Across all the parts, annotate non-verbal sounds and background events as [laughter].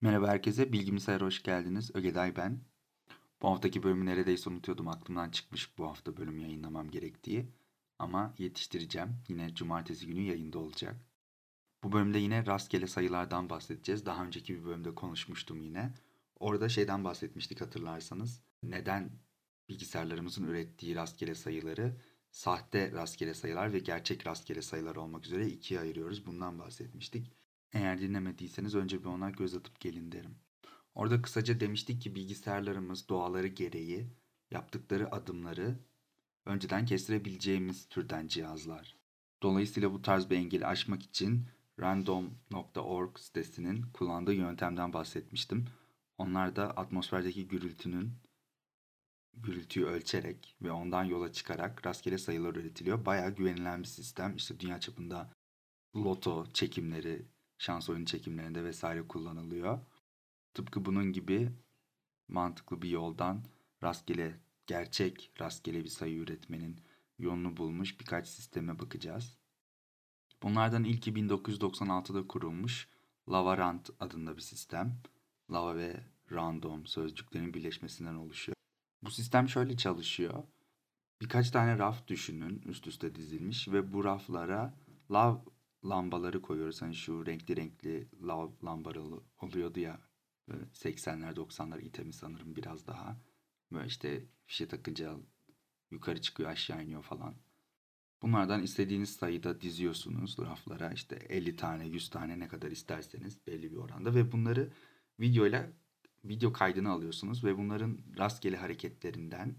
Merhaba herkese, Bilgisayar'a hoş geldiniz. Ögeday ben. Bu haftaki bölümü neredeyse unutuyordum. Aklımdan çıkmış bu hafta bölüm yayınlamam gerektiği. Ama yetiştireceğim. Yine cumartesi günü yayında olacak. Bu bölümde yine rastgele sayılardan bahsedeceğiz. Daha önceki bir bölümde konuşmuştum yine. Orada şeyden bahsetmiştik hatırlarsanız. Neden bilgisayarlarımızın ürettiği rastgele sayıları sahte rastgele sayılar ve gerçek rastgele sayılar olmak üzere ikiye ayırıyoruz. Bundan bahsetmiştik. Eğer dinlemediyseniz önce bir ona göz atıp gelin derim. Orada kısaca demiştik ki bilgisayarlarımız doğaları gereği yaptıkları adımları önceden kestirebileceğimiz türden cihazlar. Dolayısıyla bu tarz bir engeli aşmak için random.org sitesinin kullandığı yöntemden bahsetmiştim. Onlar da atmosferdeki gürültünün gürültüyü ölçerek ve ondan yola çıkarak rastgele sayılar üretiliyor. Bayağı güvenilen bir sistem. İşte dünya çapında loto çekimleri, şans oyunu çekimlerinde vesaire kullanılıyor. Tıpkı bunun gibi mantıklı bir yoldan rastgele, gerçek rastgele bir sayı üretmenin yolunu bulmuş birkaç sisteme bakacağız. Bunlardan ilki 1996'da kurulmuş Lavarant adında bir sistem. Lava ve random sözcüklerin birleşmesinden oluşuyor. Bu sistem şöyle çalışıyor. Birkaç tane raf düşünün üst üste dizilmiş ve bu raflara lav lambaları koyuyoruz. Hani şu renkli renkli lav lambaları oluyordu ya 80'ler 90'lar itemi sanırım biraz daha. Böyle işte fişe takınca yukarı çıkıyor aşağı iniyor falan. Bunlardan istediğiniz sayıda diziyorsunuz raflara işte 50 tane 100 tane ne kadar isterseniz belli bir oranda ve bunları videoyla video kaydını alıyorsunuz ve bunların rastgele hareketlerinden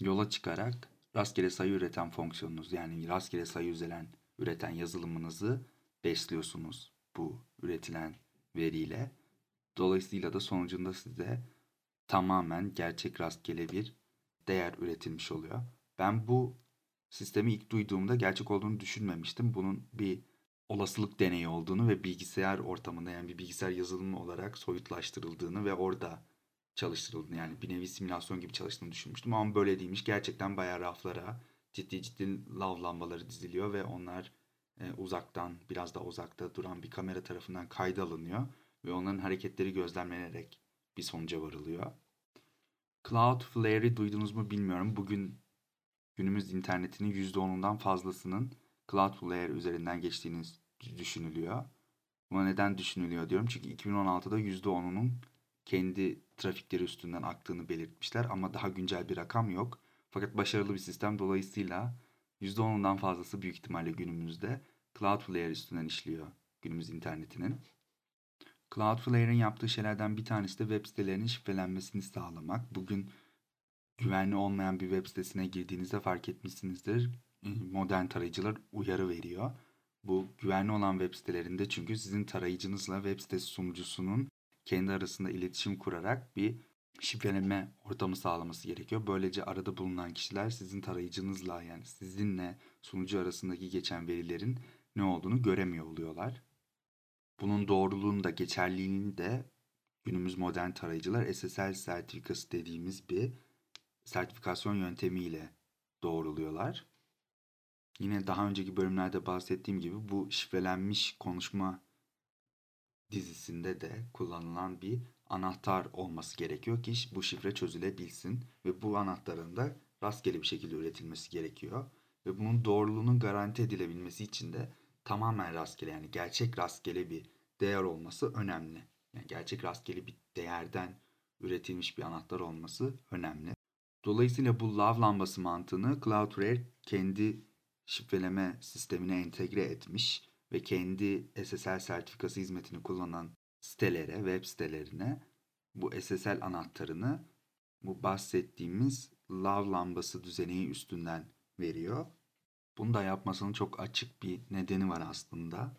yola çıkarak rastgele sayı üreten fonksiyonunuz yani rastgele sayı üzerinden üreten yazılımınızı besliyorsunuz bu üretilen veriyle. Dolayısıyla da sonucunda size tamamen gerçek rastgele bir değer üretilmiş oluyor. Ben bu sistemi ilk duyduğumda gerçek olduğunu düşünmemiştim. Bunun bir olasılık deneyi olduğunu ve bilgisayar ortamında yani bir bilgisayar yazılımı olarak soyutlaştırıldığını ve orada çalıştırıldığını yani bir nevi simülasyon gibi çalıştığını düşünmüştüm. Ama böyle değilmiş. Gerçekten bayağı raflara ciddi ciddi lav lambaları diziliyor ve onlar e, uzaktan biraz da uzakta duran bir kamera tarafından kayda alınıyor ve onların hareketleri gözlemlenerek bir sonuca varılıyor. Cloudflare'i duydunuz mu bilmiyorum. Bugün günümüz internetinin %10'undan fazlasının Cloudflare üzerinden geçtiğini düşünülüyor. Buna neden düşünülüyor diyorum. Çünkü 2016'da %10'unun kendi trafikleri üstünden aktığını belirtmişler ama daha güncel bir rakam yok. Fakat başarılı bir sistem dolayısıyla %10'undan fazlası büyük ihtimalle günümüzde Cloudflare üstünden işliyor günümüz internetinin. Cloudflare'in yaptığı şeylerden bir tanesi de web sitelerinin şifrelenmesini sağlamak. Bugün güvenli olmayan bir web sitesine girdiğinizde fark etmişsinizdir. Modern tarayıcılar uyarı veriyor. Bu güvenli olan web sitelerinde çünkü sizin tarayıcınızla web sitesi sunucusunun kendi arasında iletişim kurarak bir şifreleme ortamı sağlaması gerekiyor. Böylece arada bulunan kişiler sizin tarayıcınızla yani sizinle sunucu arasındaki geçen verilerin ne olduğunu göremiyor oluyorlar. Bunun doğruluğunu da geçerliliğini de günümüz modern tarayıcılar SSL sertifikası dediğimiz bir sertifikasyon yöntemiyle doğruluyorlar. Yine daha önceki bölümlerde bahsettiğim gibi bu şifrelenmiş konuşma dizisinde de kullanılan bir anahtar olması gerekiyor ki bu şifre çözülebilsin ve bu anahtarın da rastgele bir şekilde üretilmesi gerekiyor. Ve bunun doğruluğunun garanti edilebilmesi için de tamamen rastgele yani gerçek rastgele bir değer olması önemli. Yani gerçek rastgele bir değerden üretilmiş bir anahtar olması önemli. Dolayısıyla bu lav lambası mantığını Cloudflare kendi şifreleme sistemine entegre etmiş ve kendi SSL sertifikası hizmetini kullanan sitelere, web sitelerine bu SSL anahtarını bu bahsettiğimiz lav lambası düzeneği üstünden veriyor. Bunu da yapmasının çok açık bir nedeni var aslında.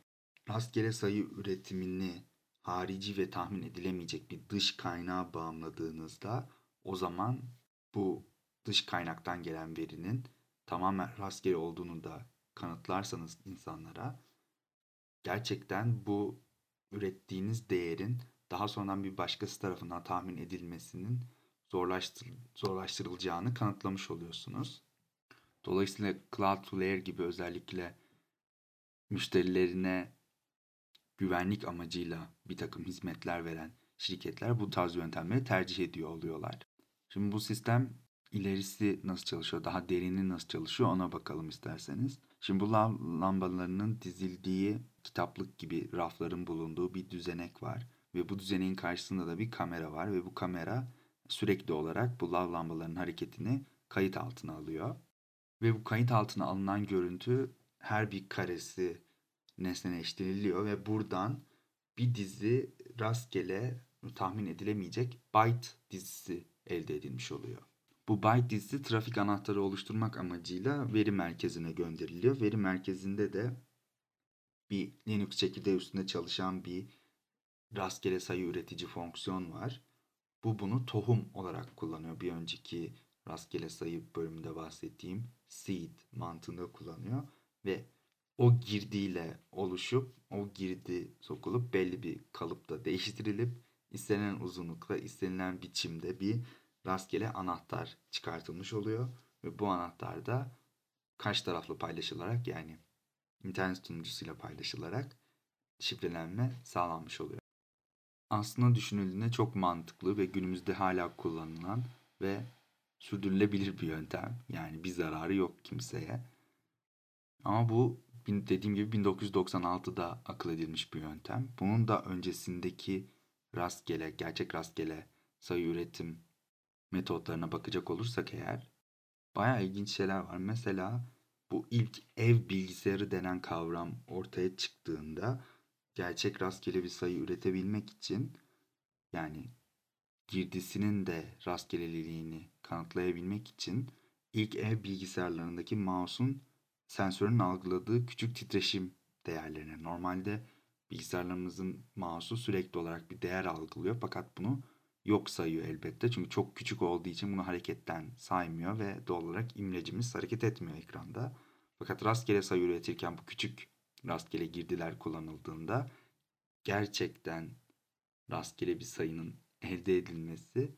Rastgele sayı üretimini harici ve tahmin edilemeyecek bir dış kaynağa bağımladığınızda o zaman bu dış kaynaktan gelen verinin tamamen rastgele olduğunu da kanıtlarsanız insanlara gerçekten bu ürettiğiniz değerin daha sonradan bir başkası tarafından tahmin edilmesinin zorlaştır zorlaştırılacağını kanıtlamış oluyorsunuz. Dolayısıyla Cloudflare gibi özellikle müşterilerine güvenlik amacıyla bir takım hizmetler veren şirketler bu tarz yöntemleri tercih ediyor oluyorlar. Şimdi bu sistem ilerisi nasıl çalışıyor, daha derini nasıl çalışıyor ona bakalım isterseniz. Şimdi bu lambalarının dizildiği kitaplık gibi rafların bulunduğu bir düzenek var. Ve bu düzeneğin karşısında da bir kamera var ve bu kamera sürekli olarak bu lav lambalarının hareketini kayıt altına alıyor. Ve bu kayıt altına alınan görüntü her bir karesi nesneleştiriliyor ve buradan bir dizi rastgele tahmin edilemeyecek byte dizisi elde edilmiş oluyor. Bu byte dizisi trafik anahtarı oluşturmak amacıyla veri merkezine gönderiliyor. Veri merkezinde de bir Linux çekirdeği üstünde çalışan bir rastgele sayı üretici fonksiyon var. Bu bunu tohum olarak kullanıyor. Bir önceki rastgele sayı bölümünde bahsettiğim seed mantığında kullanıyor ve o girdiyle oluşup o girdi sokulup belli bir kalıpta değiştirilip istenilen uzunlukta istenilen biçimde bir rastgele anahtar çıkartılmış oluyor ve bu anahtar da kaç taraflı paylaşılarak yani internet sunucusuyla paylaşılarak şifrelenme sağlanmış oluyor. Aslında düşünüldüğünde çok mantıklı ve günümüzde hala kullanılan ve sürdürülebilir bir yöntem. Yani bir zararı yok kimseye. Ama bu dediğim gibi 1996'da akıl edilmiş bir yöntem. Bunun da öncesindeki rastgele, gerçek rastgele sayı üretim metotlarına bakacak olursak eğer bayağı ilginç şeyler var. Mesela bu ilk ev bilgisayarı denen kavram ortaya çıktığında gerçek rastgele bir sayı üretebilmek için yani girdisinin de rastgeleliliğini kanıtlayabilmek için ilk ev bilgisayarlarındaki mouse'un sensörün algıladığı küçük titreşim değerlerine. Normalde bilgisayarlarımızın mouse'u sürekli olarak bir değer algılıyor fakat bunu yok sayıyor elbette. Çünkü çok küçük olduğu için bunu hareketten saymıyor ve doğal olarak imlecimiz hareket etmiyor ekranda. Fakat rastgele sayı üretirken bu küçük rastgele girdiler kullanıldığında gerçekten rastgele bir sayının elde edilmesi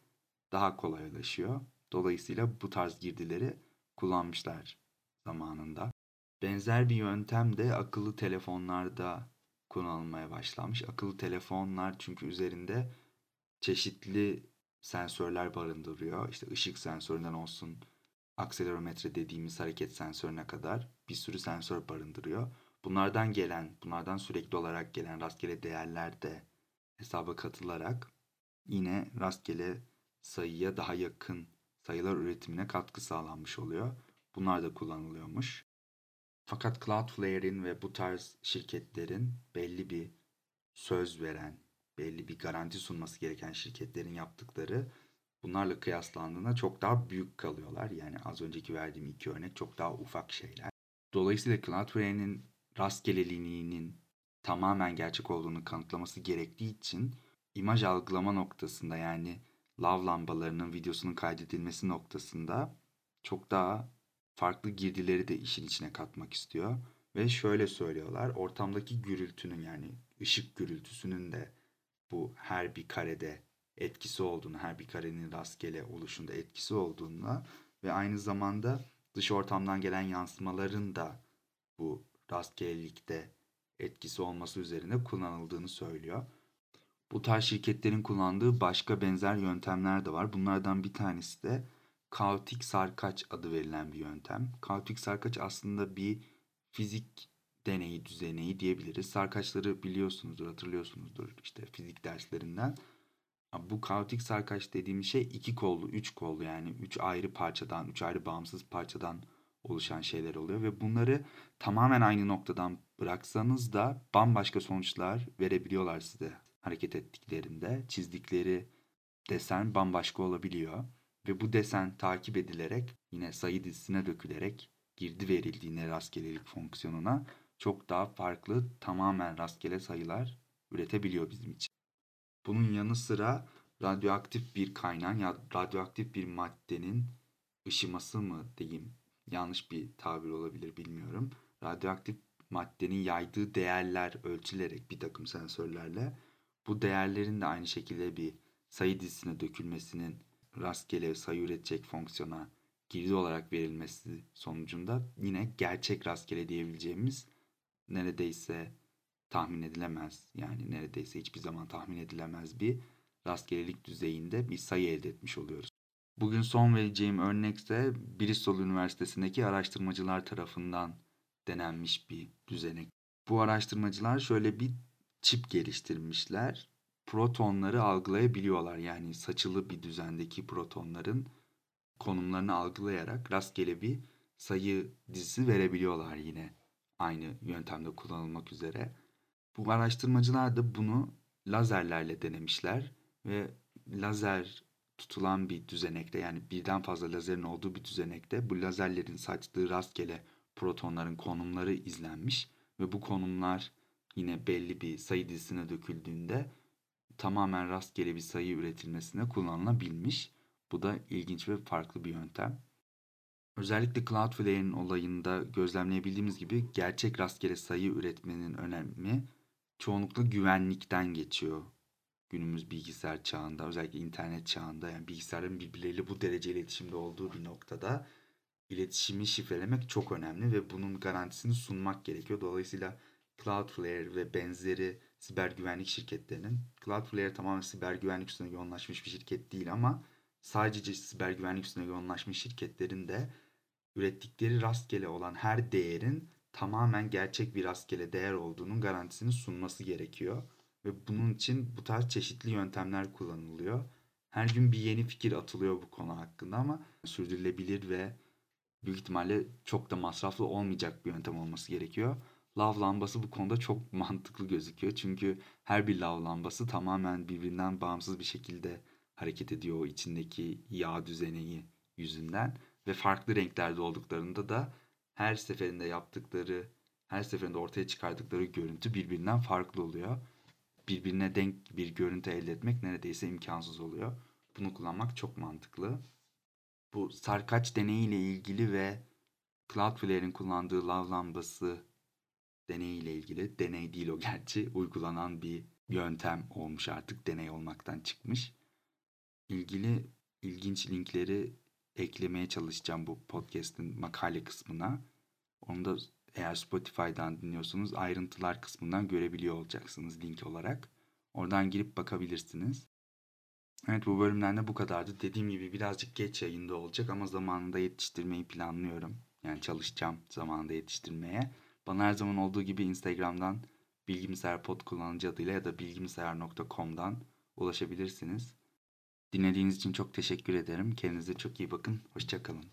daha kolaylaşıyor. Dolayısıyla bu tarz girdileri kullanmışlar zamanında. Benzer bir yöntem de akıllı telefonlarda kullanılmaya başlanmış. Akıllı telefonlar çünkü üzerinde çeşitli sensörler barındırıyor. İşte ışık sensöründen olsun, akselerometre dediğimiz hareket sensörüne kadar bir sürü sensör barındırıyor. Bunlardan gelen, bunlardan sürekli olarak gelen rastgele değerler de hesaba katılarak yine rastgele sayıya daha yakın sayılar üretimine katkı sağlanmış oluyor. Bunlar da kullanılıyormuş. Fakat Cloudflare'in ve bu tarz şirketlerin belli bir söz veren, belli bir garanti sunması gereken şirketlerin yaptıkları bunlarla kıyaslandığında çok daha büyük kalıyorlar. Yani az önceki verdiğim iki örnek çok daha ufak şeyler. Dolayısıyla Cloudflare'nin rastgeleliğinin tamamen gerçek olduğunu kanıtlaması gerektiği için imaj algılama noktasında yani lav lambalarının videosunun kaydedilmesi noktasında çok daha farklı girdileri de işin içine katmak istiyor. Ve şöyle söylüyorlar ortamdaki gürültünün yani ışık gürültüsünün de bu her bir karede etkisi olduğunu, her bir karenin rastgele oluşunda etkisi olduğunu ve aynı zamanda dış ortamdan gelen yansımaların da bu rastgelelikte etkisi olması üzerine kullanıldığını söylüyor. Bu tarz şirketlerin kullandığı başka benzer yöntemler de var. Bunlardan bir tanesi de kaotik sarkaç adı verilen bir yöntem. Kaotik sarkaç aslında bir fizik deneyi düzeneyi diyebiliriz. Sarkaçları biliyorsunuzdur, hatırlıyorsunuzdur işte fizik derslerinden. Bu kaotik sarkaç dediğimiz şey iki kollu, üç kollu yani üç ayrı parçadan, üç ayrı bağımsız parçadan oluşan şeyler oluyor ve bunları tamamen aynı noktadan bıraksanız da bambaşka sonuçlar verebiliyorlar size hareket ettiklerinde. Çizdikleri desen bambaşka olabiliyor ve bu desen takip edilerek yine sayı dizisine dökülerek girdi verildiğine rastgelelik fonksiyonuna çok daha farklı tamamen rastgele sayılar üretebiliyor bizim için. Bunun yanı sıra radyoaktif bir kaynağın ya radyoaktif bir maddenin ışıması mı diyeyim yanlış bir tabir olabilir bilmiyorum. Radyoaktif maddenin yaydığı değerler ölçülerek bir takım sensörlerle bu değerlerin de aynı şekilde bir sayı dizisine dökülmesinin rastgele sayı üretecek fonksiyona girdi olarak verilmesi sonucunda yine gerçek rastgele diyebileceğimiz neredeyse tahmin edilemez yani neredeyse hiçbir zaman tahmin edilemez bir rastgelelik düzeyinde bir sayı elde etmiş oluyoruz. Bugün son vereceğim örnek ise Bristol Üniversitesi'ndeki araştırmacılar tarafından denenmiş bir düzenek. Bu araştırmacılar şöyle bir çip geliştirmişler. Protonları algılayabiliyorlar. Yani saçılı bir düzendeki protonların konumlarını algılayarak rastgele bir sayı dizisi verebiliyorlar yine aynı yöntemde kullanılmak üzere. Bu araştırmacılar da bunu lazerlerle denemişler ve lazer tutulan bir düzenekte yani birden fazla lazerin olduğu bir düzenekte bu lazerlerin saçtığı rastgele protonların konumları izlenmiş ve bu konumlar yine belli bir sayı dizisine döküldüğünde tamamen rastgele bir sayı üretilmesine kullanılabilmiş. Bu da ilginç ve farklı bir yöntem. Özellikle Cloudflare'in olayında gözlemleyebildiğimiz gibi gerçek rastgele sayı üretmenin önemi çoğunlukla güvenlikten geçiyor. Günümüz bilgisayar çağında, özellikle internet çağında yani bilgisayarların birbirleriyle bu derece iletişimde olduğu bir noktada iletişimi şifrelemek çok önemli ve bunun garantisini sunmak gerekiyor. Dolayısıyla Cloudflare ve benzeri siber güvenlik şirketlerinin Cloudflare tamamen siber güvenlik üstüne yoğunlaşmış bir şirket değil ama sadece siber güvenlik üstüne yoğunlaşmış şirketlerin de ürettikleri rastgele olan her değerin tamamen gerçek bir rastgele değer olduğunun garantisini sunması gerekiyor. Ve bunun için bu tarz çeşitli yöntemler kullanılıyor. Her gün bir yeni fikir atılıyor bu konu hakkında ama sürdürülebilir ve büyük ihtimalle çok da masraflı olmayacak bir yöntem olması gerekiyor. Lav lambası bu konuda çok [laughs] mantıklı gözüküyor. Çünkü her bir lav lambası tamamen birbirinden bağımsız bir şekilde hareket ediyor o içindeki yağ düzeneği yüzünden ve farklı renklerde olduklarında da her seferinde yaptıkları, her seferinde ortaya çıkardıkları görüntü birbirinden farklı oluyor. Birbirine denk bir görüntü elde etmek neredeyse imkansız oluyor. Bunu kullanmak çok mantıklı. Bu sarkaç deneyiyle ilgili ve Cloudflare'in kullandığı lav lambası deneyiyle ilgili, deney değil o gerçi, uygulanan bir yöntem olmuş artık, deney olmaktan çıkmış. İlgili ilginç linkleri eklemeye çalışacağım bu podcast'in makale kısmına. Onu da eğer Spotify'dan dinliyorsanız ayrıntılar kısmından görebiliyor olacaksınız link olarak. Oradan girip bakabilirsiniz. Evet bu bölümden de bu kadardı. Dediğim gibi birazcık geç yayında olacak ama zamanında yetiştirmeyi planlıyorum. Yani çalışacağım zamanında yetiştirmeye. Bana her zaman olduğu gibi Instagram'dan bilgimsever pod kullanıcı adıyla ya da bilgimsever.com'dan ulaşabilirsiniz. Dinlediğiniz için çok teşekkür ederim. Kendinize çok iyi bakın. Hoşçakalın.